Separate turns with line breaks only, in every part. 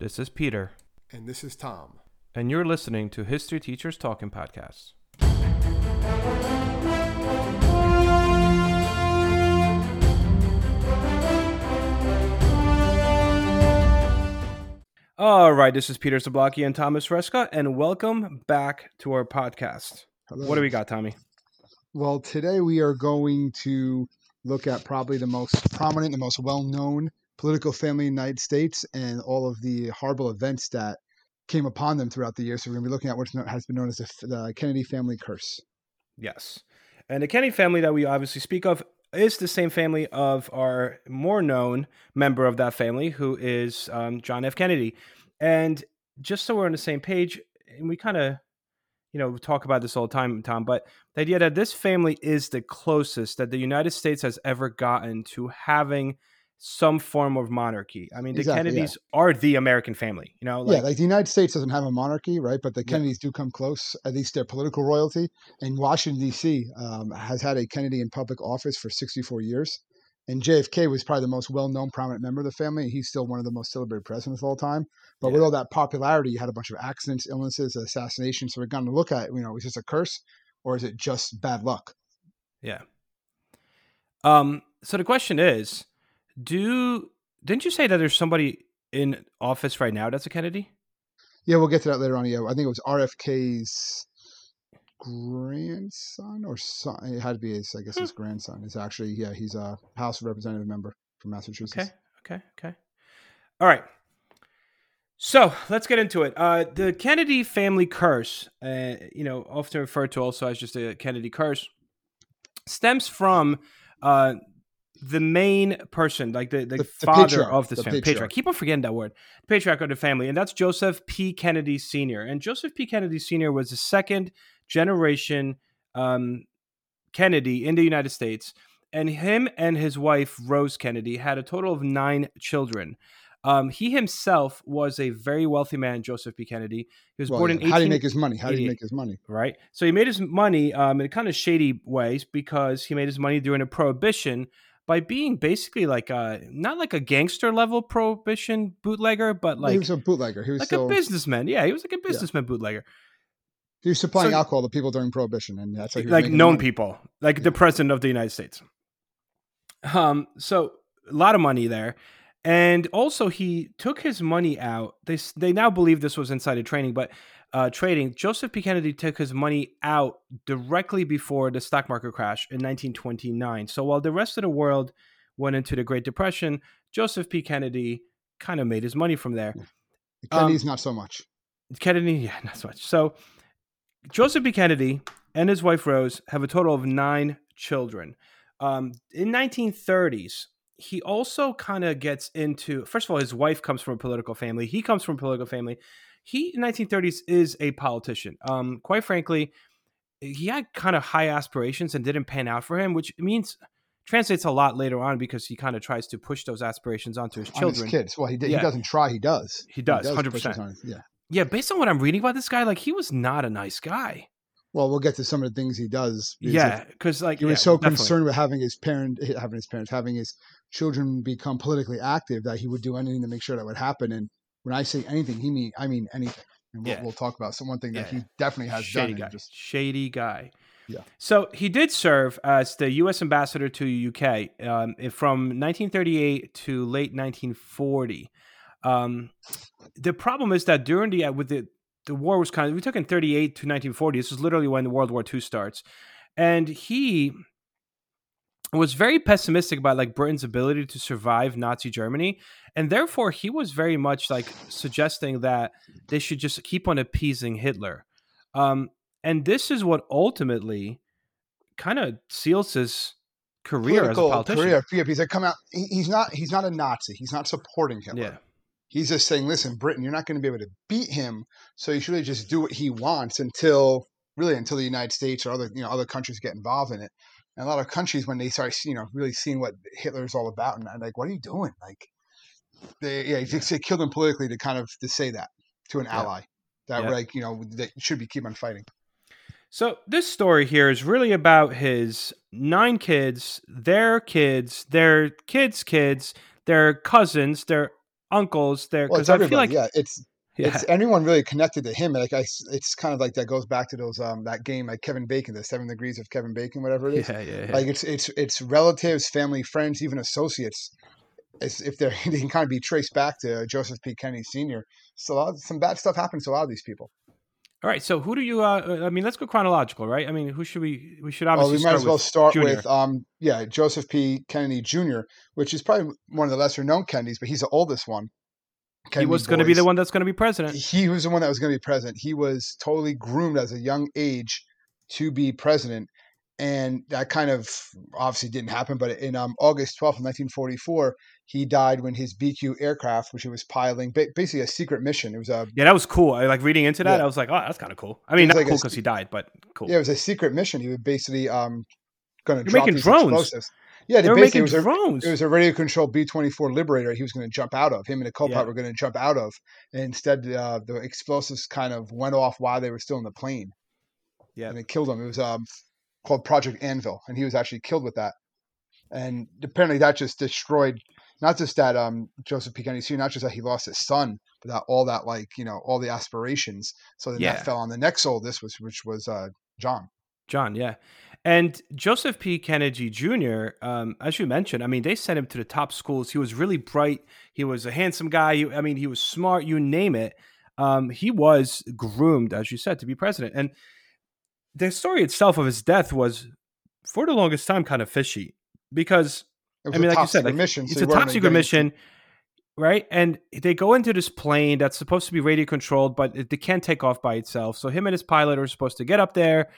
This is Peter,
And this is Tom.
and you're listening to History Teachers Talking Podcasts. All right, this is Peter Zablocki and Thomas Reska, and welcome back to our podcast. What do we got, Tommy?
Well, today we are going to look at probably the most prominent, the most well-known political family in the United States, and all of the horrible events that came upon them throughout the years. So we're going to be looking at what has been known as the, the Kennedy family curse.
Yes. And the Kennedy family that we obviously speak of is the same family of our more known member of that family, who is um, John F. Kennedy. And just so we're on the same page, and we kind of, you know, talk about this all the time, Tom, but the idea that this family is the closest that the United States has ever gotten to having some form of monarchy. I mean, the
Exactly, yeah.
Kennedys are the American family, you know?
yeah, like the United States doesn't have a monarchy, right? But the
Yeah.
Kennedys do come close, at least their political royalty. And Washington, D.C. Um, has had a Kennedy in public office for 64 years. And JFK was probably the most well-known prominent member of the family. He's still one of the most celebrated presidents of all time. But with all that popularity, you had a bunch of accidents, illnesses, assassinations. So we're going to look at, you know, is this a curse or is it just bad luck?
Yeah. Um. So the question is, do didn't you say that there's somebody in office right now that's a Kennedy?
Yeah, we'll get to that later on. Yeah, I think it was RFK's grandson or son. It had to be his, I guess,
Hmm.
his grandson. Is actually, yeah, he's a House of Representative member from Massachusetts.
Okay. Okay. Okay. All right. So let's get into it. Uh, the Kennedy family curse, uh, you know, often referred to also as just a Kennedy curse, stems from uh, the main person, like the, the,
The- the
father
patriarch,
of this
the
family.
patriarch.
Patriarch. Keep on forgetting that word. Patriarch of the family, and that's Joseph P. Kennedy Sr. And Joseph P. Kennedy Sr. was the second generation um, Kennedy in the United States, and him and his wife Rose Kennedy had a total of nine children. Um, he himself was a very wealthy man, Joseph P. Kennedy. He was
Well,
born
yeah,
in 18-
how did he make his money? How did he make his money?
right? So he made his money um, in kind of shady ways because he made his money during a prohibition by being basically like a not like a gangster level prohibition bootlegger, but like he
was a bootlegger. He was
like
still
a businessman. Yeah, he was like a businessman bootlegger,
he was supplying
so-
alcohol to people during Prohibition, and that's how he
like known
money.
people, like
Yeah.
the president of the United States. Um, so a lot of money there. And also, he took his money out. They they now believe this was insider trading, but uh, trading. Joseph P. Kennedy took his money out directly before the stock market crash in 1929. So while the rest of the world went into the Great Depression, Joseph P. Kennedy kind of made his money from there.
The Kennedys, not so much.
Kennedy, yeah, not so much. So Joseph P. Kennedy and his wife Rose have a total of nine children. Um, in 1930s, he also kind of gets into. First of all, his wife comes from a political family. He comes from a political family. He in 1930s is a politician. Um, quite frankly, he had kind of high aspirations and didn't pan out for him, which means translates a lot later on because he kind of tries to push those aspirations onto his
On his
children.
kids. Well, he, did,
Yeah.
he doesn't try. He does.
He does,
push
100%.
his Yeah.
Yeah, based on what I'm reading about this guy, like he was not a nice guy.
Well, we'll get to some of the things he does. because
Yeah, because like
he was
yeah,
so
definitely.
concerned with having his parent, having his parents, having his children become politically active that he would do anything to make sure that would happen. And when I say anything, he mean I mean anything. And we'll,
Yeah.
we'll talk about some one thing that
Yeah.
he definitely has
shady
done.
guy,
Just
shady guy.
Yeah.
So he did serve as the U.S. ambassador to UK um, from 1938 to late 1940. Um, the problem is that during the with the the war was kind of we took in 38 to 1940. This is literally when World War II starts, and he was very pessimistic about like Britain's ability to survive Nazi Germany, and therefore he was very much like suggesting that they should just keep on appeasing Hitler. Um, and this is what ultimately kind of seals his career as a
political
politician.
career. Yeah, because come out. He, he's not. He's not a Nazi. He's not supporting Hitler.
Yeah,
He's just saying, listen, Britain, you're not going to be able to beat him. So you should really just do what he wants until really until the United States or other you know other countries get involved in it. And a lot of countries when they start you know really seeing what Hitler's all about and I'm like, what are you doing? Like, they yeah, they killed him politically to kind of to say that to an
Yeah.
ally that
Yeah.
like you know that should be keep on fighting.
So this story here is really about his nine kids, their kids, their kids' kids, their cousins, their uncles, their
Well, it's
I feel like
yeah, it's
yeah,
it's anyone really connected to him. Like I, it's kind of like that goes back to those um that game like Kevin Bacon, the Seven Degrees of Kevin Bacon, whatever it is.
yeah, yeah, yeah.
Like it's it's it's relatives, family, friends, even associates. As if they're they can kind of be traced back to Joseph P. Kennedy Sr. So a lot, some bad stuff happens to a lot of these people.
All right, so who do you? Uh, I mean, let's go chronological, right? I mean, who should we? We should
Well,
obviously
we might
start
as well start
Junior.
with um yeah Joseph P. Kennedy Jr., which is probably one of the lesser known Kennedys, but he's the oldest one.
he was going to be the one that's going to be president.
he was the one that was going to be president. He was totally groomed as a young age to be president, and that kind of obviously didn't happen. But in um, August twelfth, nineteen forty-four, he died when his BQ aircraft, which he was piloting, ba- basically a secret mission. It was a
Yeah, that was cool. I like reading into that.
Yeah.
I was like, oh, that's kind of cool. I mean, not
like
cool because he died, but cool.
yeah, it was a secret mission. He was basically um going to drop
making drones.
explosives. Yeah,
they were
basically
making
it was a
drones.
it was a radio controlled B twenty four Liberator. He was going to jump out of. Him and a co-pilot
Yeah.
were going to jump out of. And instead, uh, the explosives kind of went off while they were still in the plane.
Yeah.
and it killed him. It was um, called Project Anvil, and he was actually killed with that. And apparently, that just destroyed not just that um, Joseph P. Kennedy Sr., not just that he lost his son, but that all that like you know all the aspirations. So then
Yeah.
that fell on the next oldest, which which was uh, John.
John, yeah. And Joseph P. Kennedy Jr., um, as you mentioned, I mean, they sent him to the top schools. He was really bright. He was a handsome guy. I mean, he was smart, you name it. Um, he was groomed, as you said, to be president. And the story itself of his death was, for the longest time, kind of fishy because I mean, like you said, like,
mission. so
it's a top secret mission, right? And they go into this plane that's supposed to be radio controlled, but it, it can't take off by itself. So him and his pilot are supposed to get up there,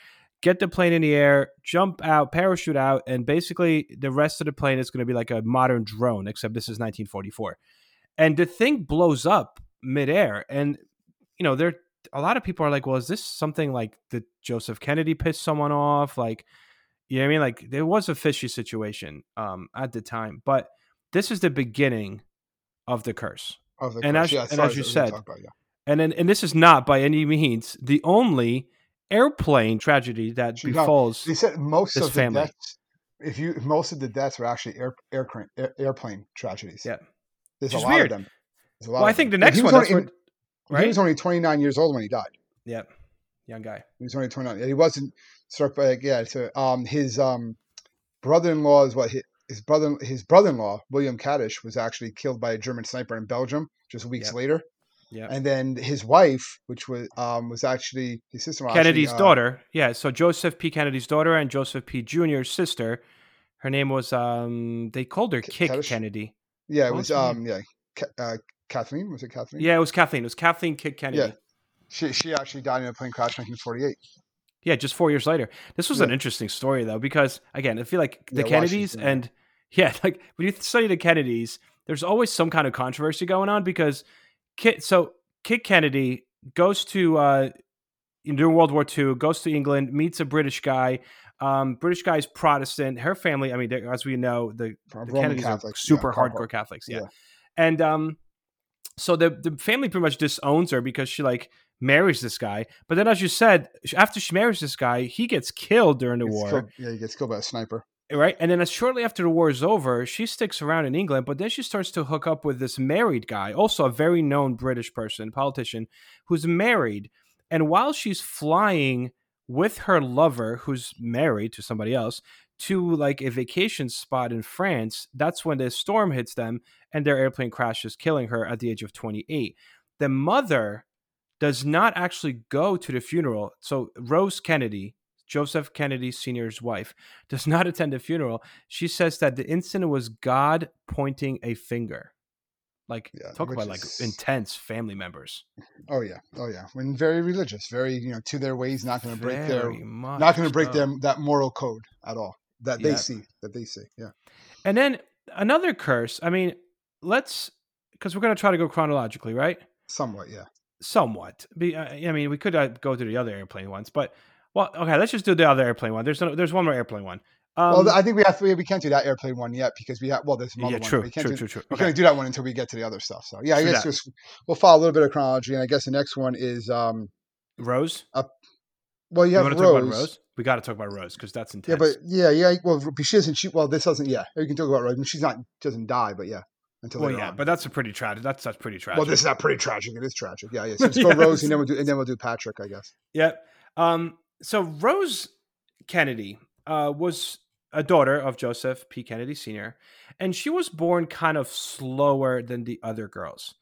get the plane in the air, jump out, parachute out, and basically the rest of the plane is going to be like a modern drone, except this is 1944. And the thing blows up midair, and you know there a lot of people are like, well, is this something like that Joseph Kennedy pissed someone off? Like, you know what I mean? Like there was a fishy situation um, at the time, but this is the beginning of the curse.
of the
and
curse.
as-
yeah,
and as you
that was what we
said,
about, yeah.
And then, and this is not by any means the only airplane tragedy that
not-
befalls.
They said most
this
of the
family.
deaths. If you most of the deaths were actually air, aircraft, air, airplane tragedies.
Yeah.
there's
Which
a
is
lot
weird.
of them. There's a lot
Well, I think the next one, what,
He was only 29 years old when he died.
yeah, young guy.
He was only 29. Yeah, He wasn't struck by yeah. So um, his um, brother-in-law is what his, his brother his brother-in-law William Cavendish was actually killed by a German sniper in Belgium just weeks
Yep.
later.
Yeah.
And then his wife, which was um, was actually his sister
Kennedy's
uh,
daughter. Yeah, so Joseph P. Kennedy's daughter and Joseph P. Jr.'s sister. Her name was um they called her
K-
Kick? Kennedy.
Yeah, it
What
was
was
um yeah uh, Kathleen was it Kathleen?
Yeah, it was Kathleen. It was Kathleen Kick Kennedy.
Yeah. She she actually died in a plane crash in 1948.
Yeah, just four years later. This was
Yeah.
an interesting story though, because again, I feel like the
Yeah,
Kennedys
Washington.
and yeah, like when you study the Kennedys, there's always some kind of controversy going on because Kick. So Kick Kennedy goes to uh, during World War II, goes to England, meets a British guy. Um, British guy's Protestant. Her family, I mean, as we know, the, the Kennedys
Catholics,
are super
yeah,
hardcore Catholics. Yeah.
Yeah.
And um, so the the family pretty much disowns her because she like marries this guy. But then, as you said, after she marries this guy, he gets killed during the war,
killed- yeah, he gets killed by a sniper.
Eh, right? And then, as shortly after the war is over, she sticks around in England. But then she starts to hook up with this married guy, also a very known British person, politician, who's married. And while she's flying with her lover, who's married to somebody else, to like a vacation spot in France, that's when the storm hits them and their airplane crashes, killing her at the age of 28. The mother does not actually go to the funeral. So Rose Kennedy, Joseph Kennedy Sr.'s wife, does not attend the funeral. She says that the incident was God pointing a finger. Like
Yeah,
talk about like intense family members.
Oh yeah, oh yeah. When very religious, very you know to their ways, not going to break their
much
not going to break them that moral code at all that they
Yeah.
see that they see. Yeah.
And then another curse. I mean, let's because we're going to try to go chronologically, right?
Somewhat, yeah.
Somewhat. Uh, I mean, we could uh, go to the other airplane ones, but well, okay. Let's just do the other airplane one. There's no, there's one more airplane one. Um,
well, I think we have we, we can't do that airplane one yet because we have well, there's some other
yeah, true,
We can't
true,
do,
true, true.
We
Okay.
can't do that one until we get to the other stuff. So yeah, I
True
guess
that.
just we'll follow a little bit of chronology, and I guess the next one is um.
Rose.
Well, you
You
have Rose.
talk about Rose? We got to talk about Rose because that's intense.
Yeah, but yeah, yeah. Well, she doesn't. She well, this doesn't. Yeah, you can talk about Rose. I mean, she's not doesn't die, but yeah. until
Well, yeah,
on.
but that's a pretty tragic. That's that's pretty tragic.
well, this is not pretty tragic. It is tragic. Yeah, yeah. So let's go Rose, and then we'll do and then we'll do Patrick, I guess.
Yeah. Um, so Rose Kennedy uh, was a daughter of Joseph P. Kennedy Sr., and she was born kind of slower than the other girls.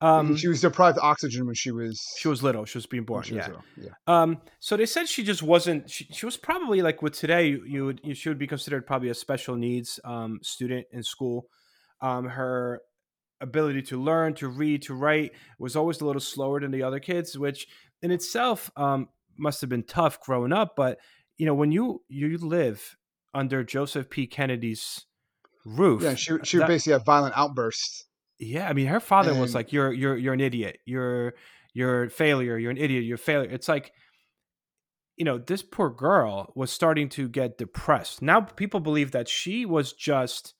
Um,
she was deprived of oxygen when she was
she was little. She was being born.
she was
Yeah.
yeah.
Um, so they said she just wasn't. She, she was probably like with today, you, you would you, she would be considered probably a special needs um, student in school. Um, her ability to learn, to read, to write was always a little slower than the other kids, which in itself um, must have been tough growing up. But you know, when you you live under Joseph P. Kennedy's roof,
Yeah, she she would
that-
basically have violent outbursts.
Yeah, I mean, her father was like, "You're you're you're an idiot. You're you're a failure. You're an idiot. You're a failure." It's like, you know, this poor girl was starting to get depressed. Now people believe that she was just,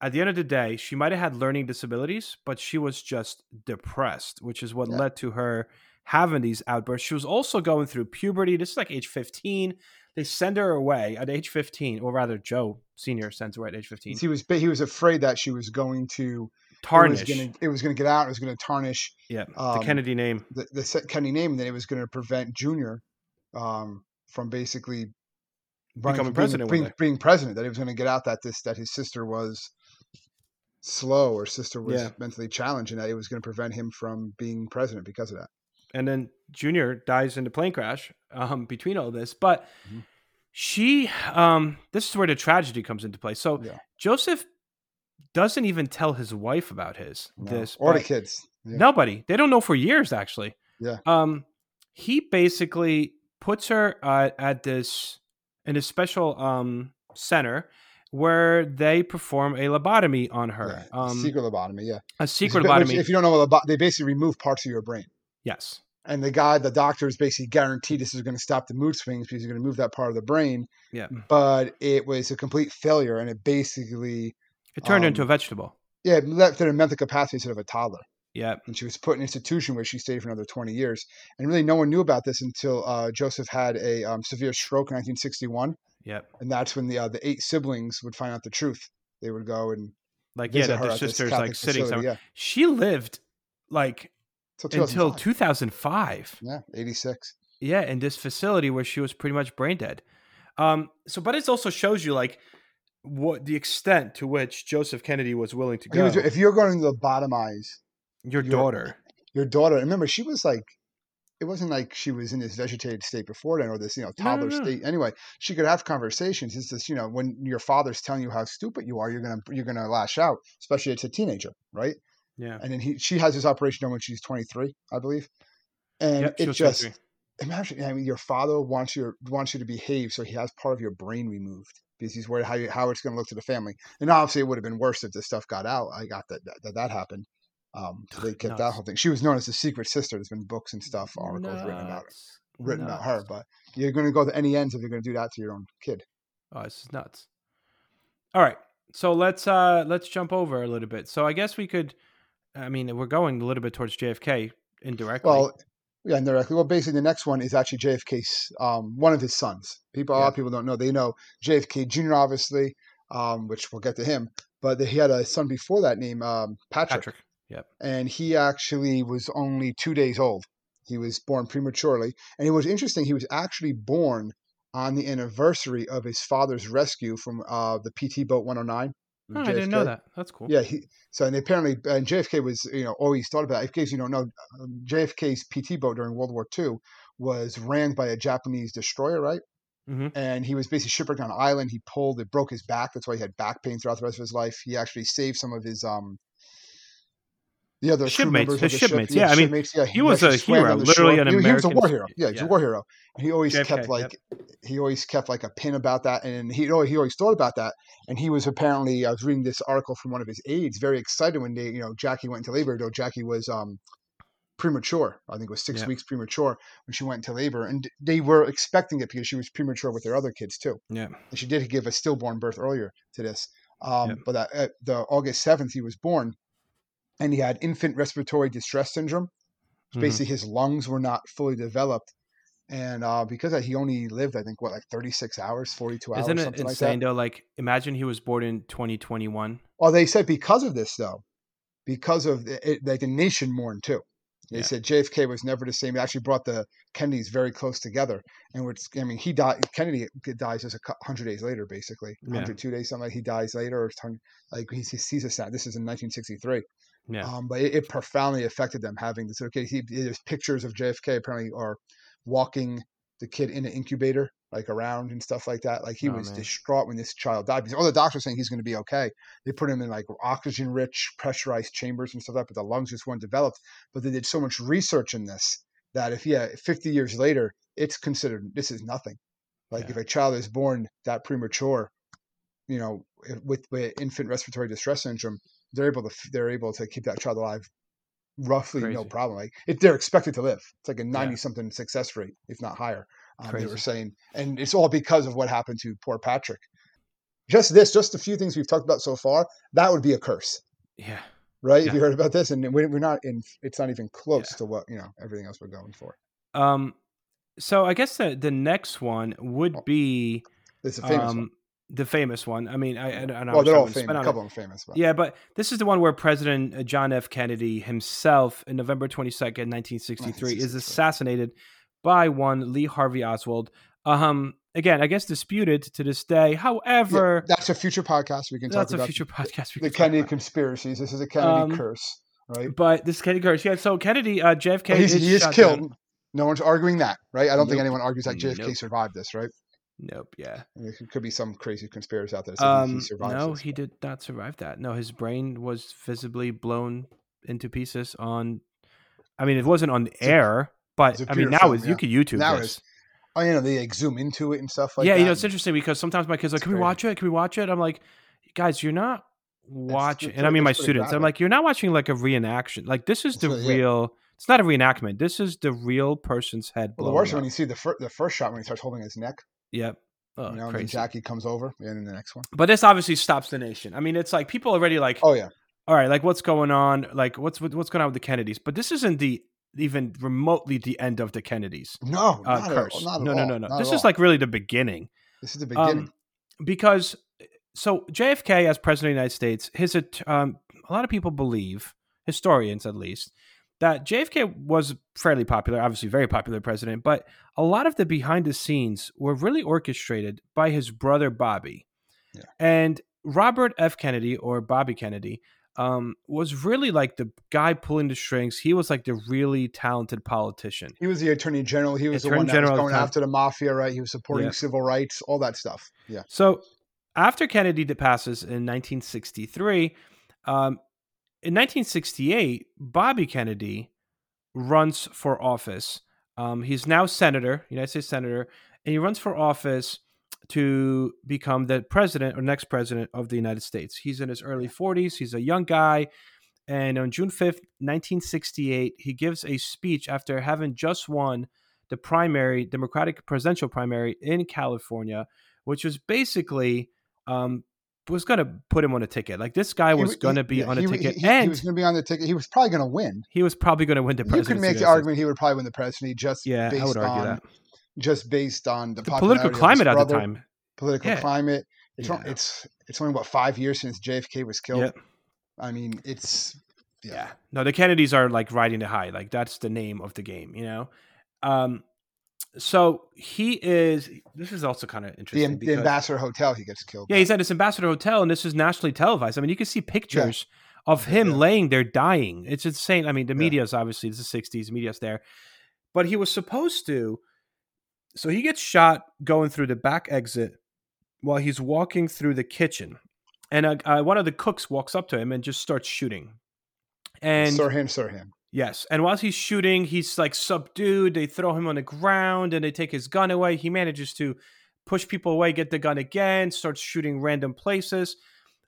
at the end of the day, she might have had learning disabilities, but she was just depressed, which is what
Yeah.
led to her having these outbursts. She was also going through puberty. This is like age 15. They send her away at age 15, or rather, Joe Senior sends her away at age 15.
He was he was afraid that she was going to
Tarnish,
It was gonna, it was going to get out. It was going to tarnish
yeah, the
um,
Kennedy name.
the, the Kenny name, and then it was going to prevent Junior um, from basically running
Becoming president
being, being, being president. That he was going to get out that this that his sister was slow or sister was
Yeah.
mentally challenged, and that it was going to prevent him from being president because of that.
and then Junior dies in the plane crash um, between all this. But
Mhm.
she, um, this is where the tragedy comes into play. So
Yeah.
Joseph doesn't even tell his wife about his
No.
this
or the kids. Yeah.
Nobody. They don't know for years, actually.
Yeah.
Um, he basically puts her uh, at this in a special um center where they perform a lobotomy on her.
Yeah,
Um,
secret lobotomy. Yeah,
a secret
Which-
lobotomy.
If you don't know, what lobo- they basically remove parts of your brain.
yes.
and the guy, the doctor, is basically guaranteed this is going to stop the mood swings because you're going to move that part of the brain.
Yeah.
But it was a complete failure, and it basically,
It turned into a
um,
vegetable.
yeah, it left her in mental capacity instead of a toddler.
Yeah.
And she was put in an institution where she stayed for another 20 years. And really, no one knew about this until uh, Joseph had a um, severe stroke in 1961,
Yeah.
and that's when the uh, the eight siblings would find out the truth. They would go and
Like yeah, that
her
their
at this
sister's like sitting
facility,
somewhere.
Yeah,
She lived like
until
until
2005.
2005.
yeah, 86.
Yeah, in this facility where she was pretty much brain dead. Um, so, but it also shows you like what the extent to which Joseph Kennedy was willing to go.
was- if you're going to lobotomize
Your
you're-
daughter.
your daughter. Remember, she was like, it wasn't like she was in this vegetated state before then, or this you know
No, no,
toddler
no.
state. Anyway, she could have conversations. It's just you know when your father's telling you how stupid you are, you're gonna you're gonna lash out, especially it's a teenager, right?
Yeah.
And then he she has this operation done when she's 23, I believe, and
Yep,
it just
23.
imagine. I mean, your father wants your wants you to behave, so he has part of your brain removed because he's worried how you, how it's going to look to the family. And obviously, it would have been worse if this stuff got out. I got that that that, happened. Um, so they kept that whole thing. She was known as the secret sister. There's been books and stuff, articles written about her,
Nuts.
written about her. But you're going to go to any ends if you're going to do that to your own kid.
Oh, this is nuts. All right. So let's uh let's jump over a little bit. So I guess we could I mean, we're going a little bit towards JFK indirectly.
Well, yeah, indirectly. Well, basically, the next one is actually JFK's um, one of his sons. People, a lot of people don't know. They know JFK Jr. obviously, um, which we'll get to him. But he had a son before that named um, Patrick,
Patrick. Yep.
and he actually was only two days old. He was born prematurely, and it was interesting. He was actually born on the anniversary of his father's rescue from uh, the PT boat 109.
Oh, I didn't know that. That's cool.
Yeah, he, so and apparently, and JFK was you know always thought about. In case you don't know, um, JFK's PT boat during World War II was ran by a Japanese destroyer, right?
Mhm.
And he was basically shipwrecked on an island. He pulled, it broke his back. That's why he had back pain throughout the rest of his life. He actually saved some of his um the other crew
Shipmates,
of the ship.
shipmates, yeah, I mean,
shipmates, yeah,
he was a hero, literally
shore.
an
he, he was a
American
war hero. Yeah, he's
yeah.
a war hero. And he always
JFK,
kept
yep.
like he always kept like a pin about that, and he always, he always thought about that. And he was apparently I was reading this article from one of his aides, very excited when they you know Jackie went into labor. Though Jackie was um premature, I think it was six
Yeah.
weeks premature when she went into labor, and they were expecting it because she was premature with their other kids too.
Yeah.
And she did give a stillborn birth earlier to this. Um,
Yep.
But that, uh, the August seventh, he was born, and he had infant respiratory distress syndrome.
Mhm.
Basically, his lungs were not fully developed, and uh, because of that, he only lived, I think, what like thirty six hours, forty two hours,
Isn't it
something
insane
like
though? Like, imagine he was born in 2021.
Well, they said because of this though, because of it, like the nation mourned too. They
Yeah.
said JFK was never the same. It actually brought the Kennedys very close together. And which I mean, he died. Kennedy dies just a hundred days later, basically,
Yeah.
hundred two days, something like he dies later, or like he's he's a sad. This is in 1963.
Yeah.
Um, but it, it profoundly affected them having this. Okay, he, there's pictures of JFK apparently are walking the kid in an incubator, like around and stuff like that. Like he
Oh,
was
man.
distraught when this child died because all the doctors are saying he's going to be okay. They put him in like oxygen rich, pressurized chambers and stuff like that, but the lungs just weren't developed. But they did so much research in this that if yeah, 50 years later, it's considered this is nothing. Like
Yeah.
if a child is born that premature, you know, with, with infant respiratory distress syndrome, they're able to they're able to keep that child alive roughly no problem. Like if they're expected to live, it's like a ninety something success rate, if not higher. Um, they were saying, and it's all because of what happened to poor Patrick. Just this, just a few things we've talked about so far. That would be a curse,
Yeah.
right?
Yeah.
If you heard about this, and we- we're not in, it's not even close
Yeah.
to what you know everything else we're going for.
Um. So I guess the the next one would be
It's a Oh, famous one.
The famous one. I mean, I, I, I know
Well, they're all famous. A couple of famous, but
Yeah, but this is the one where President uh, John F. Kennedy himself, in November 22nd, 1963, is assassinated by one Lee Harvey Oswald. Um, again, I guess disputed to this day.
Yeah,
However,
that's a future podcast. We can talk about.
that's a future podcast. we
the
talk
Kennedy conspiracies. This is a Kennedy
Um,
curse, right?
But this Kennedy curse, yeah. So Kennedy, uh, JFK,
Well, he's,
is
he is
shot
killed.
down.
No one's arguing that, right? I don't think anyone argues that JFK
Nope.
survived this, right?
Nope. Yeah.
There could be some crazy conspiracy out there. he- he
Um,
survived
no, he did not survive that. No, his brain was visibly blown into pieces on. I mean, it wasn't on air, but I mean, now
film,
is you could YouTube
Now
this.
it's- Oh, you know, they like zoom into it and stuff like that.
yeah,
that.
you know, it's interesting because sometimes my kids are like, "Can we watch it? Can we watch it?" I'm like, "Guys, you're not watching." And I mean, my students, I'm like, "You're not watching like a reenaction. Like this is
It's
the
really- yeah.
real. It's not a reenactment. This is the real person's head
Well, the worst
up."
when you see the fir- the first shot when he starts holding his neck,
Yep. Oh,
you know, and. Jackie comes over, and then the next one.
But this obviously stops the nation. I mean, it's like people already like,
Oh yeah,
all right, like what's going on? Like what's what's going on with the Kennedys? But this isn't the even remotely the end of the Kennedys
no,
uh, curse.
all,
no, no, no, no.
not
This is like really the beginning.
this is the beginning.
Um, because so JFK as president of the United States, his um, a lot of people believe historians at least that JFK was fairly popular, obviously very popular president, but a lot of the behind the scenes were really orchestrated by his brother Bobby,
Yeah.
and Robert F. Kennedy or Bobby Kennedy. Um, was really like the guy pulling the strings. He was like the really talented politician.
he was the attorney general. He was the one that
General
was going after the mafia, right? He was supporting
Yeah.
civil rights, all that stuff. Yeah,
So after Kennedy passes in 1963, um, in 1968, Bobby Kennedy runs for office. Um, he's now senator, United States senator, and he runs for office to become the president or next president of the United States. He's in his early 40s. He's a young guy. And on June 5th, 1968, he gives a speech after having just won the primary, Democratic presidential primary in California, which was basically um, was going to put him on a ticket. Like this guy was going to be
yeah,
on a
he,
ticket,
He, he
and
was going to be on the ticket. He was probably going to win.
he was probably going to win the president.
You
presidency.
could make the argument he would probably win the presidency just
Yeah,
based
I would argue
on
that
just based on the,
the political
popularity of his
climate at the time.
political
Yeah.
climate. It's
Yeah.
on- it's it's only what five years since JFK was killed.
Yep.
I mean, it's yeah.
Yeah. No, the Kennedys are like riding the high. Like that's the name of the game, you know? Um so he is this is also kind of interesting.
the
because-
Ambassador Hotel, he gets killed.
yeah,
by.
he's at his ambassador hotel and this is nationally televised. I mean, you can see pictures of
Yeah.
him laying there dying. It's insane. I mean, the
Yeah.
media's obviously it's the 60s, the media's there. But he was supposed to so he gets shot going through the back exit while he's walking through the kitchen. And uh, uh, one of the cooks walks up to him and just starts shooting. And
Sirhan, Sirhan.
Yes. And while he's shooting, he's like subdued. They throw him on the ground and they take his gun away. He manages to push people away, get the gun again, starts shooting random places.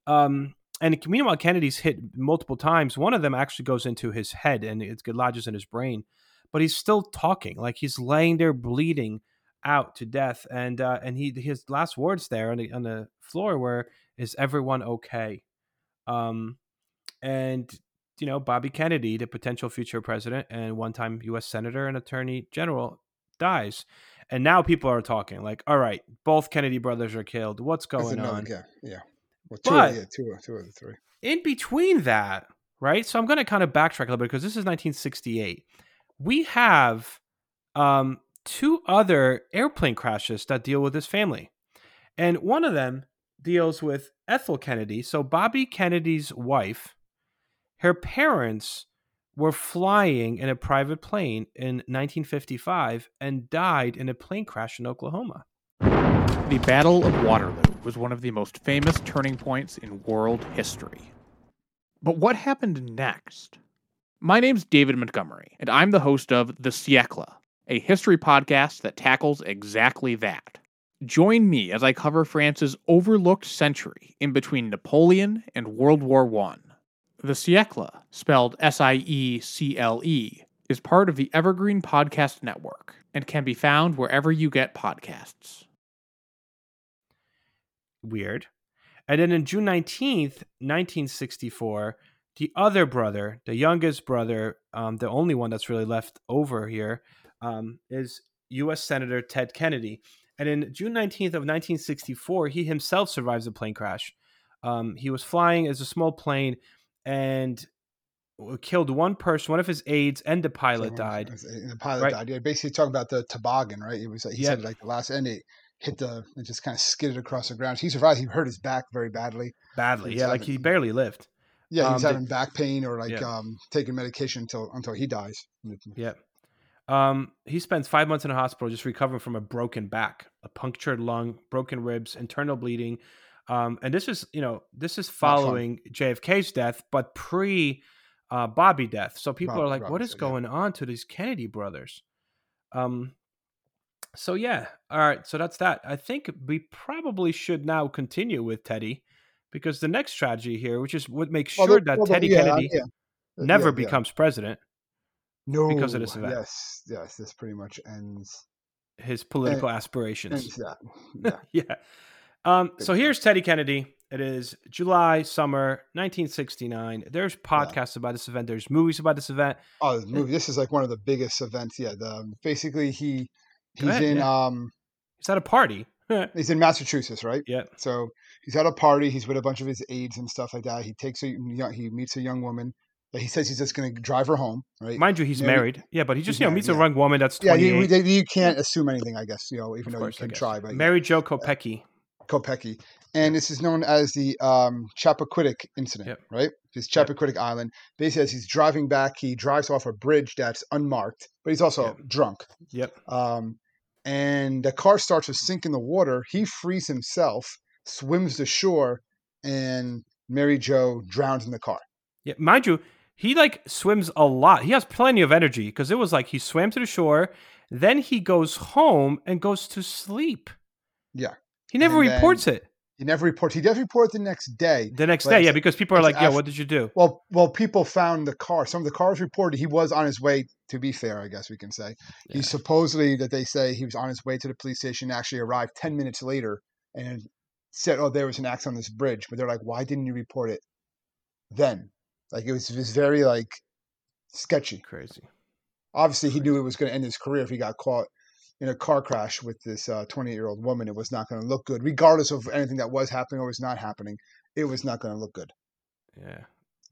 Um, and meanwhile, Kennedy's hit multiple times. One of them actually goes into his head and it lodges in his brain, but he's still talking. Like he's laying there bleeding out to death. And uh, and he his last words there on the on the floor were, "Is everyone okay?" Um, and you know, Bobby Kennedy, the potential future president and one time U.S. Senator and Attorney General, dies. And now people are talking like, all right, both Kennedy brothers are killed. What's going on?
guy. Yeah. Well, two,
But-
of, yeah, two, two of the three.
in between that, right? So I'm going to kind of backtrack a little bit because this is 1968. We have um, two other airplane crashes that deal with this family. And one of them deals with Ethel Kennedy. So Bobby Kennedy's wife, her parents were flying in a private plane in 1955 and died in a plane crash in Oklahoma.
The Battle of Waterloo was one of the most famous turning points in world history. But what happened next? My name's David Montgomery, and I'm the host of The Siècle, a history podcast that tackles exactly that. Join me as I cover France's overlooked century in between Napoleon and World War I. The Siècle, spelled S I E C L E, is part of the Evergreen Podcast Network and can be found wherever you get podcasts.
weird. And then in June 19th, 1964, the other brother, the youngest brother, um, the only one that's really left over here, um, is U.S. Senator Ted Kennedy. And in June 19th of 1964, he himself survives a plane crash. Um, he was flying as a small plane and killed one person, one of his aides, and the pilot died.
and The pilot
Right.
died. Yeah, basically talking about the toboggan, right? It was he said like the last end it hit the and just kind of skidded across the ground. He survived. He hurt his back very badly.
Badly,
He's
yeah, like he barely lived.
Yeah, he was
Um,
having back pain or like
Yeah.
um taking medication until until he dies.
Yeah. Um, he spends five months in a hospital just recovering from a broken back, a punctured lung, broken ribs, internal bleeding. Um, and this is, you know, this is following JFK's death, but pre uh, Bobby death. So people
Bob-
are like, what
Bobby
is
said, yeah.
going on to these Kennedy brothers? Um, so yeah, all right. So that's that. I think we probably should now continue with Teddy because the next tragedy here, which is what makes
Well,
sure that
well,
Teddy
yeah,
Kennedy
yeah.
never
Yeah, yeah.
becomes president,
no
because of this event.
Yes, yes, this pretty much ends
his political aspirations.
ends. Yeah.
yeah. Um, so here's Teddy Kennedy. It is July, summer, 1969. There's podcasts about this event. There's movies about this event.
Oh, the movie. This is like one of the biggest events. Yeah. The basically he he's
ahead,
in
yeah.
um
He's at a party.
he's in Massachusetts, right?
yeah.
So he's at a party. He's with a bunch of his aides and stuff like that. He takes a he meets a young woman. that He says he's just going to drive her home, right?
Mind you, he's
Married-
married. Yeah, but he just you know
married,
meets a
yeah.
young woman that's
yeah, you, you can't assume anything, I guess. You know, even
of
though
course,
you can try. But yeah.
Mary Jo Kopechne.
Kopechne. And this is known as the um, Chappaquiddick incident,
Yep.
right? This
Yep.
Chappaquiddick Island. Basically, as he's driving back, he drives off a bridge that's unmarked, but he's also
Yep.
drunk.
Yep.
Um, and the car starts to sink in the water. He frees himself, swims to shore, and Mary Jo drowns in the car.
Yeah. Mind you, he like swims a lot. He has plenty of energy because it was like he swam to the shore, then he goes home and goes to sleep.
Yeah.
He never
And
reports it
He never reports. He does report the next day.
the next day. Yeah, because people are like, "Yeah, what did you do?"
Well, well, people found the car. Some of the cars reported he was on his way. To be fair, I guess we can say
Yeah.
he supposedly that they say he was on his way to the police station. Actually, arrived ten minutes later and said, "Oh, there was an accident on this bridge." But they're like, "Why didn't you report it then?" Like it was, it was very like sketchy.
Crazy.
Obviously, he knew it was going to end his career if he got caught in a car crash with this twenty-eight-year-old woman. It was not going to look good, regardless of anything that was happening or was not happening. It was not going to look good.
Yeah.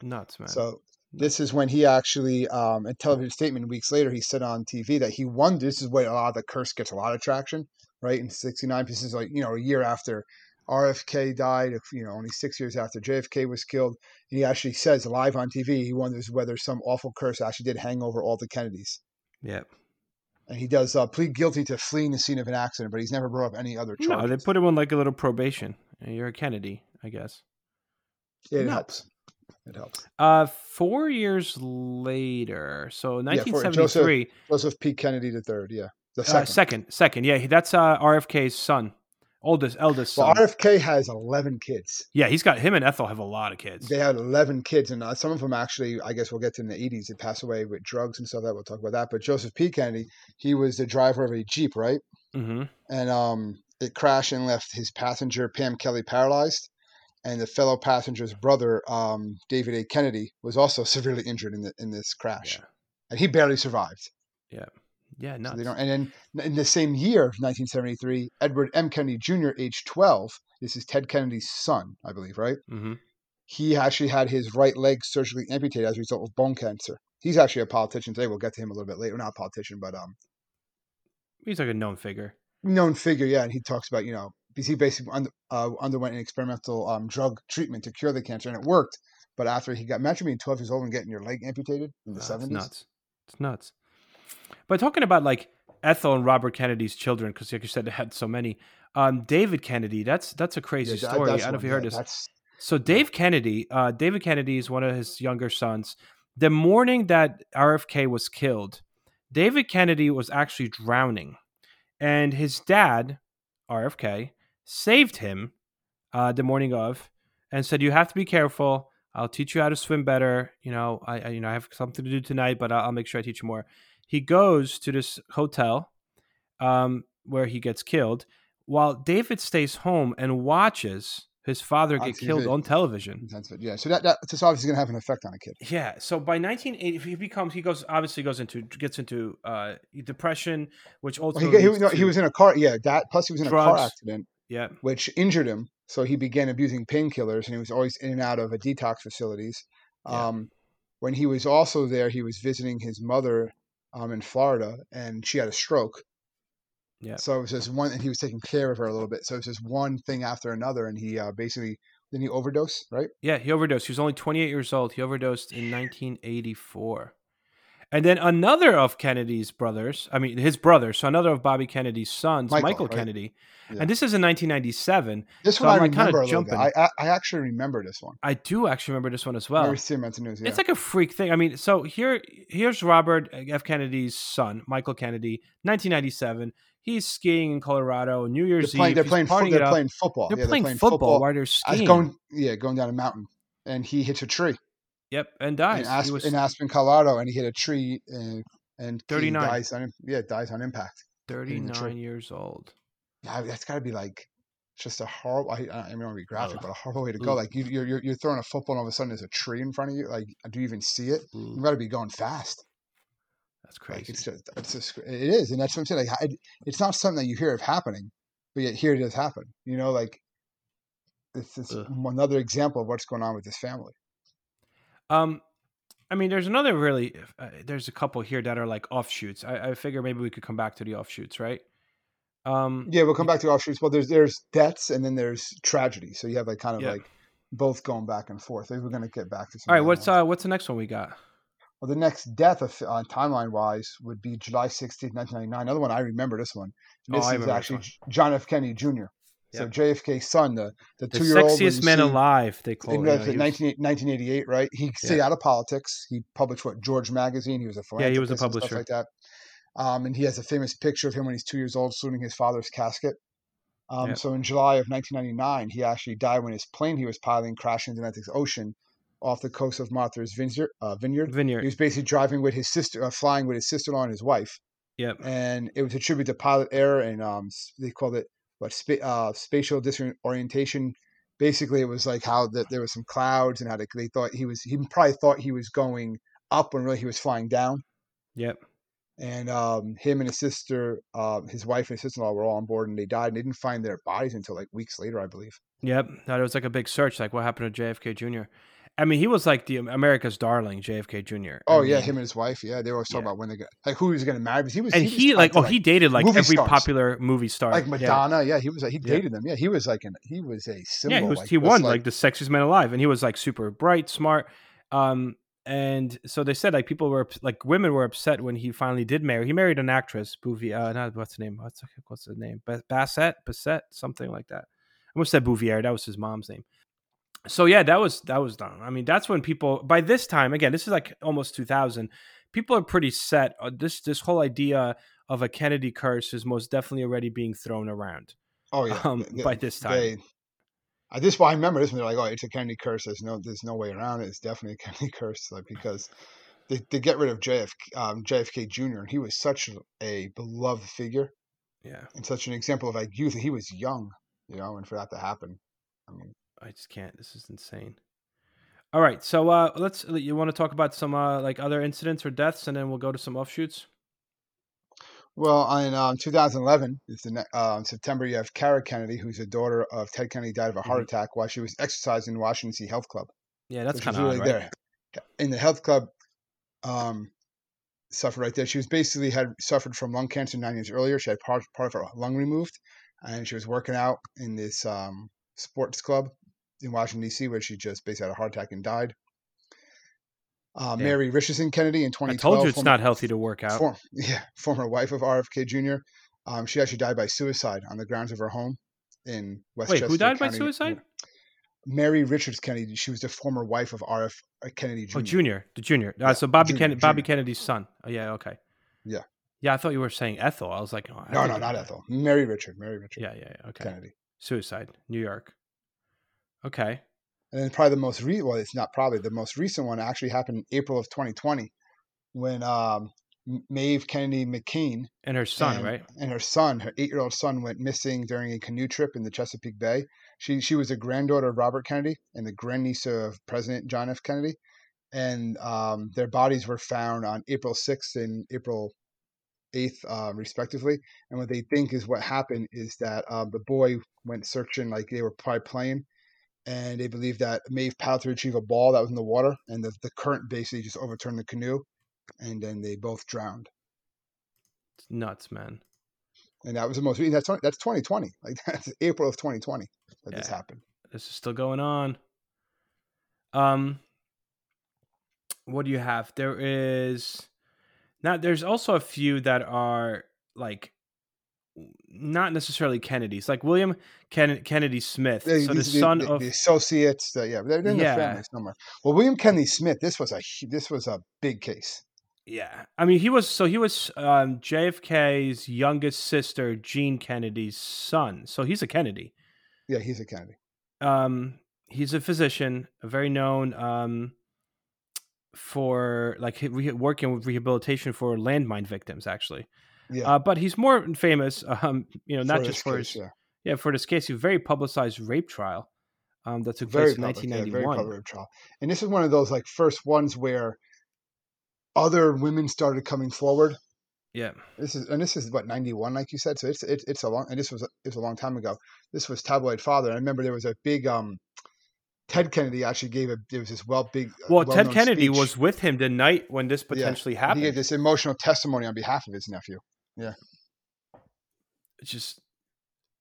Nuts, man.
So this is when he actually, um, in television statement weeks later, he said on TV that he won. This is where a lot of the curse gets a lot of traction, right? In '69, this is like you know a year after RFK died, you know only six years after JFK was killed. And he actually says live on TV he wonders whether some awful curse actually did hang over all the Kennedys.
yeah.
And he does uh, plead guilty to fleeing the scene of an accident, but he's never brought up any other charges.
No, they put him on like a little probation. Uh, You're a Kennedy, I guess.
it
No.
helps. It helps.
Uh, four years later, so
for-
1973.
Joseph P. Kennedy III. Yeah, the
uh,
second.
second, second, yeah, that's uh, RFK's son, oldest, eldest
well,
son.
RFK has 11 kids.
yeah, he's got him and Ethel have a lot of kids.
They had 11 kids, and uh, some of them actually, I guess we'll get to in the 80s, they passed away with drugs and stuff. That we'll talk about that. But Joseph P. Kennedy, he was the driver of a Jeep, right?
hmm
And um, it crashed and left his passenger, Pam Kelly, paralyzed. And the fellow passenger's brother, um, David A. Kennedy, was also severely injured in, the, in this crash.
Yeah,
And he barely survived.
Yeah,
So
nuts.
they don't. And then in the same year, 1973, Edward M. Kennedy Jr., age 12, this is Ted Kennedy's son, I believe, right?
Mm-hmm.
He actually had his right leg surgically amputated as a result of bone cancer. He's actually a politician today. We'll get to him a little bit later. Not a politician, but um,
He's like a known figure.
known figure. Yeah, and he talks about you know because he basically under, uh, underwent an experimental um, drug treatment to cure the cancer, and it worked. But after he got, imagine being 12 years old and getting your leg amputated in the
Uh,
70s.
It's nuts. It's nuts. But talking about like Ethel and Robert Kennedy's children, because like you said, they had so many. Um, David Kennedy, that's that's a crazy
Yeah, that-
story. I don't know if you heard
yeah,
this. So Dave Kennedy, uh, David Kennedy is one of his younger sons. The morning that RFK was killed, David Kennedy was actually drowning, and his dad, RFK, saved him uh, the morning of, and said, "You have to be careful. I'll teach you how to swim better. You know, I, I you know I have something to do tonight, but I'll, I'll make sure I teach you more." He goes to this hotel um, where he gets killed, while David stays home and watches his father get killed on television.
Yeah, so that, that that's obviously going to have an effect on a kid.
Yeah. So by 1980, he becomes he goes obviously goes into gets into uh, depression, which
Well, he, he, no, he was in a car. Yeah, that plus he was in a car accident,
yeah
which injured him. So he began abusing painkillers, and he was always in and out of a detox facilities.
Yeah.
Um, when he was also there, he was visiting his mother um, in Florida, and she had a stroke.
Yeah.
So it was just one, and he was taking care of her a little bit. So it was just one thing after another, and he uh, basically then he overdosed, right?
yeah he overdosed. He was only 28 years old. He overdosed in 1984. And then another of Kennedy's brothers, I mean his brother, so another of Bobby Kennedy's sons,
Michael,
Michael,
right?
Kennedy,
Yeah.
and this is in 1997.
This
So
one
I'm,
I
like,
remember a little bit.
jumping.
I, I I actually remember this one.
I do actually remember this one as
I
well.
remember seeing him on the news. Yeah.
It's like a freak thing. I mean, so here, here's Robert F. Kennedy's son, Michael Kennedy, 1997. He's skiing in Colorado, New
they're
Year's
playing.
Eve.
They're playing. Fo- they're playing football.
They're,
yeah,
playing, football, while they're
I
skiing.
going, yeah, going down a mountain, and he hits a tree
yep, and
in,
dies.
Aspen,
he was
in Aspen, Colorado, and he hit a tree uh, and and
39.
dies on yeah dies on impact.
39 years old.
Yeah, that's got to be like just a horrible. I, I don't want to be graphic,
Ugh.
but a horrible way to go.
Ugh.
Like you, you're you're you're throwing a football, and all of a sudden there's a tree in front of you. Like, do you even see it? You
Ooh,
got to be going fast.
that's
Like
crazy.
it's just, it's just it is, and that's what I'm saying. Like, I, it's not something that you hear of happening, but yet here it does happen. You know, like it's
Ugh.
another example of what's going on with this family.
Um, I mean, there's another really. Uh, there's a couple here that are like offshoots. I, I figure maybe we could come back to the offshoots, right? Um,
Yeah, we'll come back to offshoots. Well, there's there's deaths and then there's tragedy. So you have like kind of
Yeah.
like both going back and forth. Maybe we're gonna get back to some.
all right. What's uh, what's the next one we got?
Well, the next death of uh, timeline wise would be July 16th, 1999. Another one I remember this one.
Oh,
this
I
is actually John F. Kennedy Jr. So
Yep.
JFK's son, the the,
The
two year old
sexiest man alive. They call
In
it. you know, he
19, 1988, right? He stayed out of politics. He published what George magazine. He was a
Yeah, he was a
and stuff
publisher.
like that. Um, and he has a famous picture of him when he's two years old, saluting his father's casket. Um,
Yep.
So in July of 1999, he actually died when his plane he was piloting crashed into the Atlantic Ocean off the coast of Martha's Vineyard. Uh, vineyard. He was basically driving with his sister, uh, flying with his sister-in-law and his wife,
Yep.
and it was attributed to pilot error and um, they called it what spa- uh, spatial disorientation. Basically, it was like how that there was some clouds and how they, they thought he was. He probably thought he was going up when really he was flying down.
Yep.
And um, him and his sister, uh, his wife and his sister-in-law were all on board, and they died. And they didn't find their bodies until like weeks later, I believe.
Yep. That it was like a big search. Like, what happened to JFK Jr.? I mean, he was like the America's darling, JFK Jr. I
Oh yeah, him and his wife. Yeah, they were always talking
Yeah.
about when they got like who he was going to marry. Because he was
and
was
he
tied
like oh he dated like every
stars.
popular movie star
like Madonna. Yeah, he was. like, He
Yeah.
dated them. Yeah, he was like an he was a symbol.
Yeah, he was.
like,
he won like, the sexiest man alive, and he was like super bright, smart. Um, and so they said like people were like women were upset when he finally did marry. He married an actress, Bouvier. Uh, not what's the name? What's what's the name? Ba- Bessette, Bessette, something like that. I almost said Bouvier. That was his mom's name. So yeah, that was that was done. I mean, that's when people by this time again. This is like almost two thousand. People are pretty set. Uh, this this whole idea of a Kennedy curse is most definitely already being thrown around.
Oh yeah.
um, by this time.
They, I this well, I remember this when they're like, "Oh, it's a Kennedy curse." There's no, there's no way around it. It's definitely a Kennedy curse, like because they, they get rid of JFK, um, JFK Jr. and he was such a beloved figure
Yeah.
and such an example of like youth. He was young, you know, and for that to happen, I mean,
I just can't. This is insane. All right, so uh, let's. You want to talk about some uh, like other incidents or deaths, and then we'll go to some offshoots.
Well, in um, 2011, it's the, uh, in September, you have Kara Kennedy, who's a daughter of Ted Kennedy, died of a heart
Mhm.
attack while she was exercising in Washington D.C. Health Club.
Yeah, that's kind of
really
right?
there. In the health club, um, suffered right there. She was basically had suffered from lung cancer nine years earlier. She had part, part of her lung removed, and she was working out in this um, sports club in Washington D.C. where she just basically had a heart attack and died. Uh, Mary Richardson Kennedy in 2012.
I told you it's
former-
not healthy to work out.
for- yeah, former wife of RFK Jr. Um, she actually died by suicide on the grounds of her home in Westchester.
Wait, who died by suicide?
Mary Richards Kennedy. She was the former wife of RF Kennedy Jr.
Oh, Junior, the Junior. Uh,
Yeah,
so Bobby
Junior,
Kennedy, Bobby
Junior.
Kennedy's son. Oh, yeah, okay.
Yeah.
Yeah, I thought you were saying Ethel. I was like, oh,
No, no,
didn't
not. Ethel. Mary Richard. Mary Richard
Yeah, yeah, yeah, okay.
Kennedy.
Suicide, New York. Okay.
And then probably the most re well, it's not probably the most recent one actually happened in April of 2020 when um, Maeve Kennedy McKean
And her son,
and,
right?
and her son, her eight-year-old son, went missing during a canoe trip in the Chesapeake Bay. She she was a granddaughter of Robert Kennedy and the grandniece of President John F. Kennedy, and um, their bodies were found on April 6th and April 8th, uh, respectively. And what they think is what happened is that um, the boy went searching, like they were probably playing, and they believe that Maeve paddled to retrieve a ball that was in the water, and the, the current basically just overturned the canoe, and then they both drowned.
It's nuts, man.
and that was the most. That's that's 2020. Like that's April of 2020 that this happened.
This is still going on. Um, what do you have? There is now. There's also a few that are like not necessarily Kennedys, like William Ken- Kennedy Smith.
They-
so the
these-
son
the,
of
the associates, the, yeah, they're in
Yeah.
the family somewhere. Well, William Kennedy Smith, this was a this was a big case.
yeah. I mean, he was so he was um, JFK's youngest sister, Jean Kennedy's son. So he's a Kennedy.
Yeah, he's a Kennedy.
um he's a physician a very known um for like re- working with rehabilitation for landmine victims actually
Yeah,
uh, but he's more famous um you know not
for
just
this
for
case,
his
yeah.
yeah for this case a very publicized rape trial um that took
very
place in
public, yeah, very
1991
public trial. And this is one of those like first ones where other women started coming forward.
yeah
This is and this is what 91, like you said. So it's it's it's a long and this was a, it was a long time ago. This was tabloid father. I remember there was a big um. Ted Kennedy actually gave a there was this well big uh,
well ted kennedy
speech.
was with him the night when this potentially
He
happened He
gave this emotional testimony on behalf of his nephew.
It's just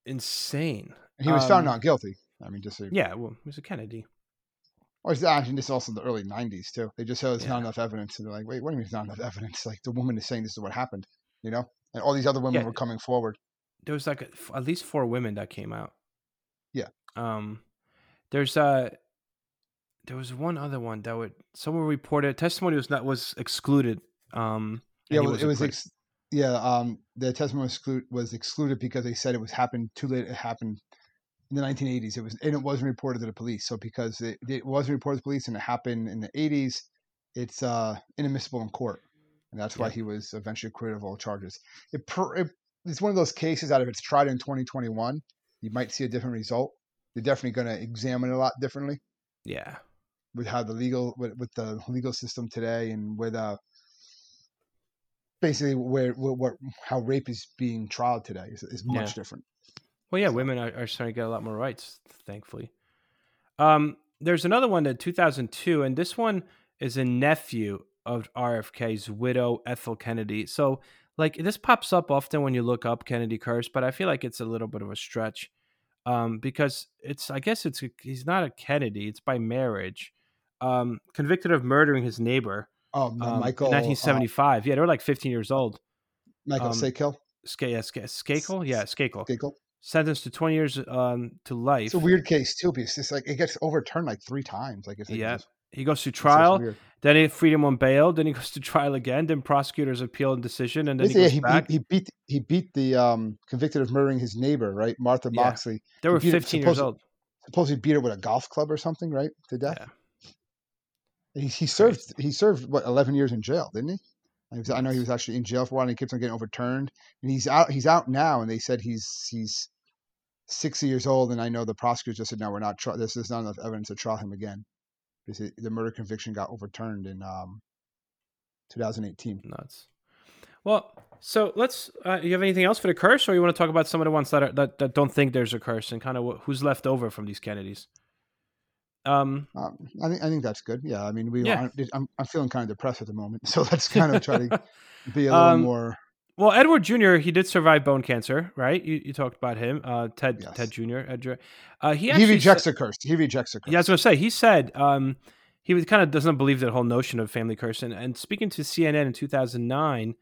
insane
he was found
Um,
not guilty. I mean, just so,
yeah well he was a kennedy
Or is that, this is also the early '90s too. They just said there's not enough evidence, and they're like, "Wait, what do you mean there's not enough evidence? Like the woman is saying this is what happened, you know?" And all these other women
Yeah.
were coming forward.
there was like a, f- at least four women that came out.
Yeah.
Um, there's uh there was one other one that would someone reported testimony was not was excluded. Um,
Yeah, well, it was. Ex- yeah, um, the testimony was, exclu- was excluded because they said it was happened too late. It happened in the 1980s. It was, and it wasn't reported to the police. So because it, it wasn't reported to the police and it happened in the 80s, it's uh, inadmissible in court, and that's why
Yeah.
he was eventually acquitted of all charges. It, per, it it's one of those cases that if it's tried in 2021, you might see a different result. They're definitely going to examine it a lot differently
yeah,
with how the legal with, with the legal system today and with uh basically where, where, where how rape is being tried today is, is much
Yeah.
different.
well, yeah, women are, are starting to get a lot more rights, thankfully. Um, there's another one in 2002, and this one is a nephew of RFK's widow, Ethel Kennedy. So, like, this pops up often when you look up Kennedy curse, but I feel like it's a little bit of a stretch um, because it's, I guess it's, he's not a Kennedy, it's by marriage. Um, convicted of murdering his neighbor
Oh,
um,
Michael
in
uh,
1975. yeah, they were like 15 years old.
Michael
um,
Sakel,
Sk- yeah, Sk- Skakel? Yeah, Skakel.
Skakel.
Sentenced to 20 years um, to life.
It's a weird case too because it's like it gets overturned like three times. Like it's like,
Yeah.
just-
He goes to trial. Then he freedom on bail. Then he goes to trial again. Then prosecutors appeal the decision, and then he
Basically,
goes
he, he,
back.
he beat he beat the um convicted of murdering his neighbor, right? Martha
Yeah.
Moxley.
they were
beat it-
15 years
supposed-
old.
Supposedly beat her with a golf club or something, right? To death.
Yeah.
He, he served he served what eleven years in jail, didn't he? I I know he was actually in jail for a while, and he keeps on getting overturned. And he's out. He's out now, and they said he's he's sixty years old. And I know the prosecutors just said, "No, we're not. Try- this is not enough evidence to trial him again." Because it- the murder conviction got overturned in um, 2018.
Nuts. Well, So let's. Uh, you have anything else for the curse, or you want to talk about some of the ones that are that, that don't think there's a curse and kind of wh- who's left over from these Kennedys? Um,
Um, I think I think that's good. Yeah, I mean, we.
Yeah.
I'm I'm feeling kind of depressed at the moment, so let's kind of try to be a little
Um,
more.
well, Edward Jr. He did survive bone cancer, right? You, you talked about him, uh, Ted
Yes.
Ted Jr. Edgar. Uh, he
He, rejects
said-
the curse. He rejects the curse.
Yeah, I was gonna say he said um, he was kind of doesn't believe that whole notion of family curse. And, and speaking to CNN in 2009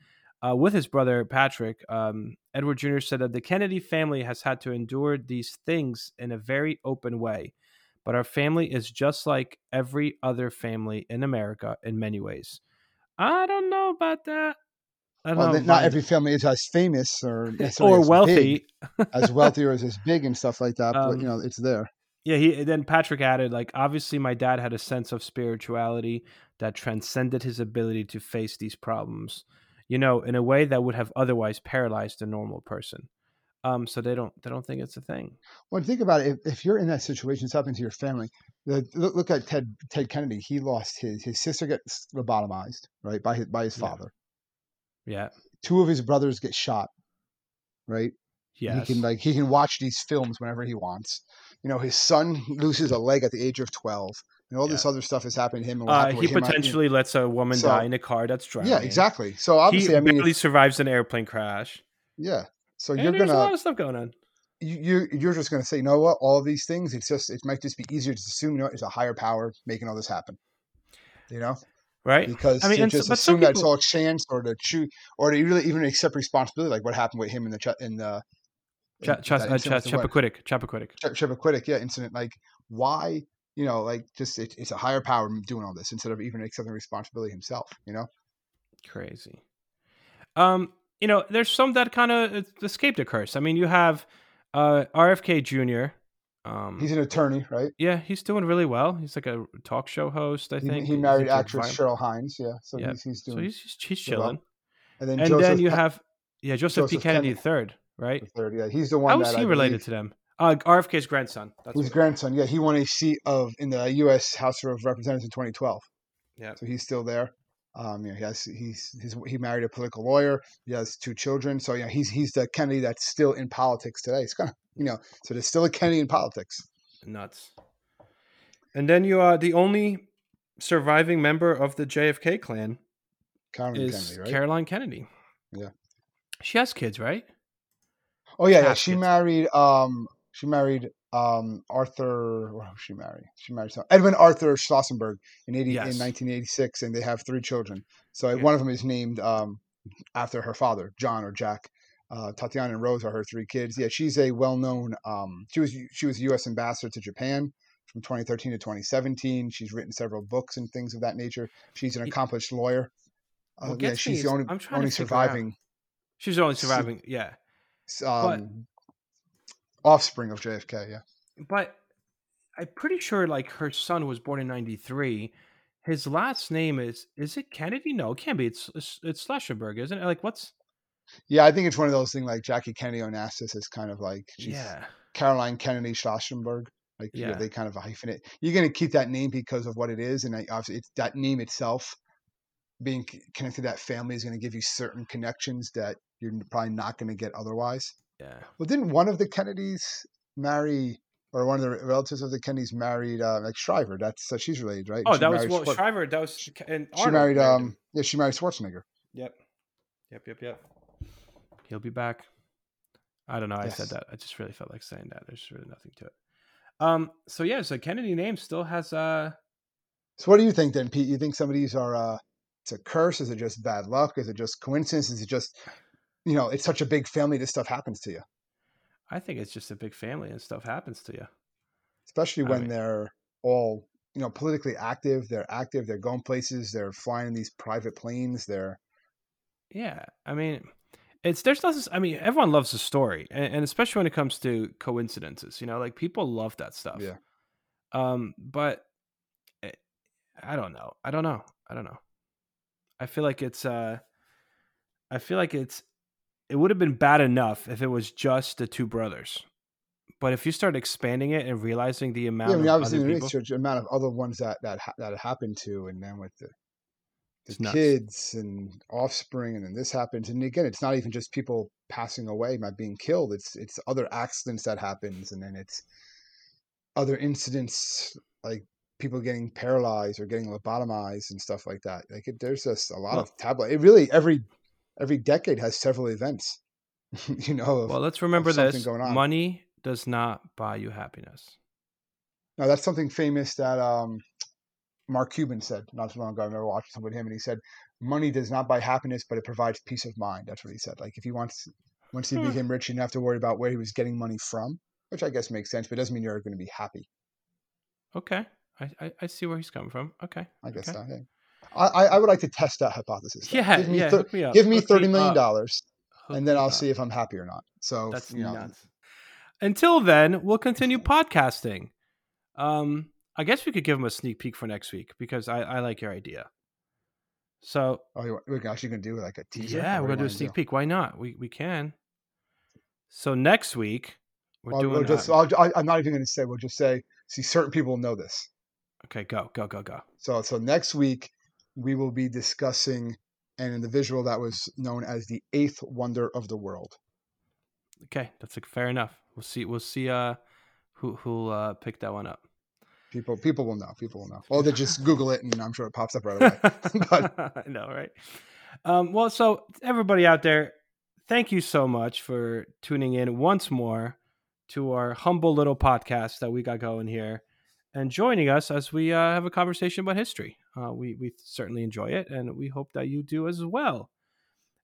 uh, with his brother Patrick, um, Edward Jr. said that the Kennedy family has had to endure these things in a very open way, but our family is just like every other family in America in many ways. I don't know about that. I don't
Well,
know.
not every family is as famous or
or
as
wealthy.
big, as wealthy or as, as big and stuff like that.
Um,
but you know, it's there.
Yeah, he then Patrick added, like, obviously my dad had a sense of spirituality that transcended his ability to face these problems, you know, in a way that would have otherwise paralyzed a normal person. Um, so they don't they don't think it's a thing.
Well, think about it. If, if you're in that situation, it's happening to your family. The, look, at Ted Ted Kennedy. He lost his his sister gets lobotomized, right, by his by his father.
Yeah.
Two of his brothers get shot, right?
Yes.
He can like he can watch these films whenever he wants. You know, his son loses a leg at the age of twelve, and all this other stuff has happened to him. And
uh,
happened
he
him,
potentially lets a woman
So-
die in a car that's driving.
yeah, exactly. So obviously,
he
I mean,
barely survives an airplane crash.
yeah. So
And
you're
there's a lot of stuff going on.
you you- you're just gonna say, you know what? All these things, it's just it might just be easier to assume, you know, it's a higher power making all this happen. You know,
Right?
because
I mean, and
just assume that it's all chance, or to choose, or to really even accept responsibility, like what happened with him in the ch- in the
Ch-
in
Ch- uh, Ch- Chappaquiddick. Chappaquiddick.
Chappaquiddick, yeah, incident. Like, why, you know, like just it, it's a higher power doing all this instead of even accepting responsibility himself. You know,
Crazy. Um, you know, there's some that kind of escaped a curse. I mean, you have uh, RFK Jr. Um,
he's an attorney, right?
yeah, he's doing really well. He's like a talk show host, I think.
he
He's
married actress Cheryl Hines, yeah. So
Yeah.
he's he's doing.
So he's he's, he's chilling.
and then
And
Joseph
then you have yeah Joseph, P.
Joseph
Kennedy
Kennedy.
III, right?
the third, yeah, he's the one.
How was he
I
related
believe-
to them? Uh, RFK's grandson. That's
His grandson, yeah, he won a seat of in the U.S. House of Representatives in 2012.
Yeah.
so he's still there. Um, you know, he has he's, he's he married a political lawyer. He has two children. So yeah, he's he's the Kennedy that's still in politics today. It's kind of you know, so there's still a Kennedy in politics.
nuts. And then you are the only surviving member of the JFK clan
Caroline
is
Kennedy, right?
Caroline Kennedy.
Yeah.
She has kids, right?
oh yeah, yeah. She
kids.
married um she married um Arthur. Was she married? She married some, Edwin Arthur Schlossenberg in eighty
Yes.
in 1986, and they have three children. So
Yeah.
one of them is named um after her father, John or Jack. Uh, Tatiana and Rose are her three kids. Yeah, she's a well-known. Um, she was she was U.S. ambassador to Japan from 2013 to 2017. She's written several books and things of that nature. She's an accomplished lawyer. Uh,
What
yeah, she's the only only surviving
She's the only surviving. Yeah.
um, offspring of JFK. Yeah.
But I'm pretty sure like her son was born in 93. His last name is is it Kennedy? No, it can't be. It's it's, it's Schlessenberg, isn't it? Like what's
Yeah, I think it's one of those things like Jackie Kennedy Onassis is kind of like she's
Yeah.
Caroline Kennedy Schlossenberg. Like you know,
Yeah.
they kind of hyphenate. You're going to keep that name because of what it is, and I- obviously it's that name itself being connected to that family is going to give you certain connections that you're probably not going to get otherwise.
Yeah.
Well, didn't one of the Kennedys marry, or one of the relatives of the Kennedys married uh, like Shriver? That's so she's related, right?
Oh,
She
that was
married
well,
Schwar-
Shriver. That was and
she
Arnold
married
him.
um yeah she married Schwarzenegger.
Yep. Yep. Yep. Yep. He'll be back. I don't know. I said that. I just really felt like saying that. There's really nothing to it. Um. So yeah. So Kennedy name still has uh.
So what do you think then, Pete? You think some of these are uh it's a curse? Is it just bad luck? Is it just coincidence? Is it just you know, it's such a big family this stuff happens to you.
I think it's just a big family and stuff happens to you.
Especially
I
when
mean-
they're all, you know, politically active, they're active, they're going places, they're flying in these private planes, they're
Yeah, I mean, it's there's nothing. I mean, everyone loves a story, and, and especially when it comes to coincidences. You know, like people love that stuff.
Yeah.
Um, but eh, I don't know. I don't know. I don't know. I feel like it's. uh I feel like it's. It would have been bad enough if it was just the two brothers, but if you start expanding it and realizing the amount
yeah, I mean
of
obviously
other
the
people,
research amount of other ones that that ha- that happened to and then with the the kids and offspring, and then this happens. And again, it's not even just people passing away, by being killed. It's it's other accidents that happens, and then it's other incidents like people getting paralyzed or getting lobotomized and stuff like that. Like it, there's just a lot well, of tablet. It really every every decade has several events. you know. Of,
well, let's remember this: money does not buy you happiness.
No, that's something famous that um, Mark Cuban said not too long ago. I remember watching something with him, and he said, "Money does not buy happiness, but it provides peace of mind." That's what he said. Like if he wants, once he hmm. became rich, he didn't have to worry about where he was getting money from, which I guess makes sense, but it doesn't mean you're going to be happy.
Okay, I, I, I see where he's coming from. Okay,
I guess
okay.
so. Yeah. I, I would like to test that hypothesis.
Yeah, give me, yeah.
Th- me give me thirty million dollars, and then I'll up. see if I'm happy or not. So
that's you know. Nuts. Until then, we'll continue podcasting. Um, I guess we could give them a sneak peek for next week because I, I like your idea. So,
oh, we're actually gonna do like a teaser.
Yeah, we're gonna do a sneak do? peek. Why not? We we can. So next week we're well, doing.
We'll just, I'll, I'm not even gonna say. We'll just say. See, certain people know this.
Okay, go go go go.
So so next week we will be discussing an individual that was known as the eighth wonder of the world.
Okay, that's like fair enough. We'll see. We'll see. Uh, who who'll uh, pick that one up?
People people will know. People will know. Well, they just Google it, and I'm sure it pops up right away. but
I know, right? Um, well, so everybody out there, thank you so much for tuning in once more to our humble little podcast that we got going here, and joining us as we uh, have a conversation about history. Uh, we we certainly enjoy it, and we hope that you do as well.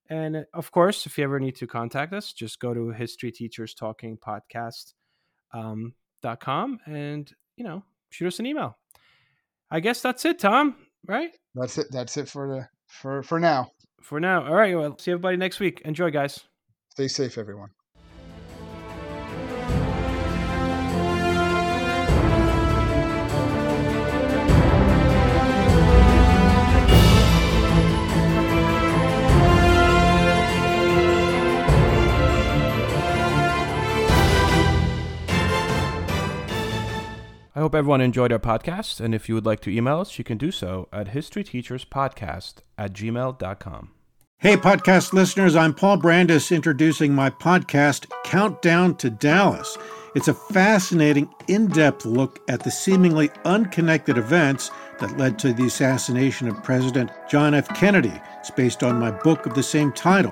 And of course, if you ever need to contact us, just go to History Teachers Talking Podcast um, dot com and you know shoot us an email. I guess that's it, Tom. Right?
That's it. That's it for the for for now.
For now. All right. Well, see everybody next week. Enjoy, guys.
Stay safe, everyone.
Hope everyone enjoyed our podcast, and if you would like to email us, you can do so at historyteacherspodcast at gmail.com.
Hey, podcast listeners, I'm Paul Brandus introducing my podcast, Countdown to Dallas. It's a fascinating, in depth look at the seemingly unconnected events that led to the assassination of President John F. Kennedy. It's based on my book of the same title.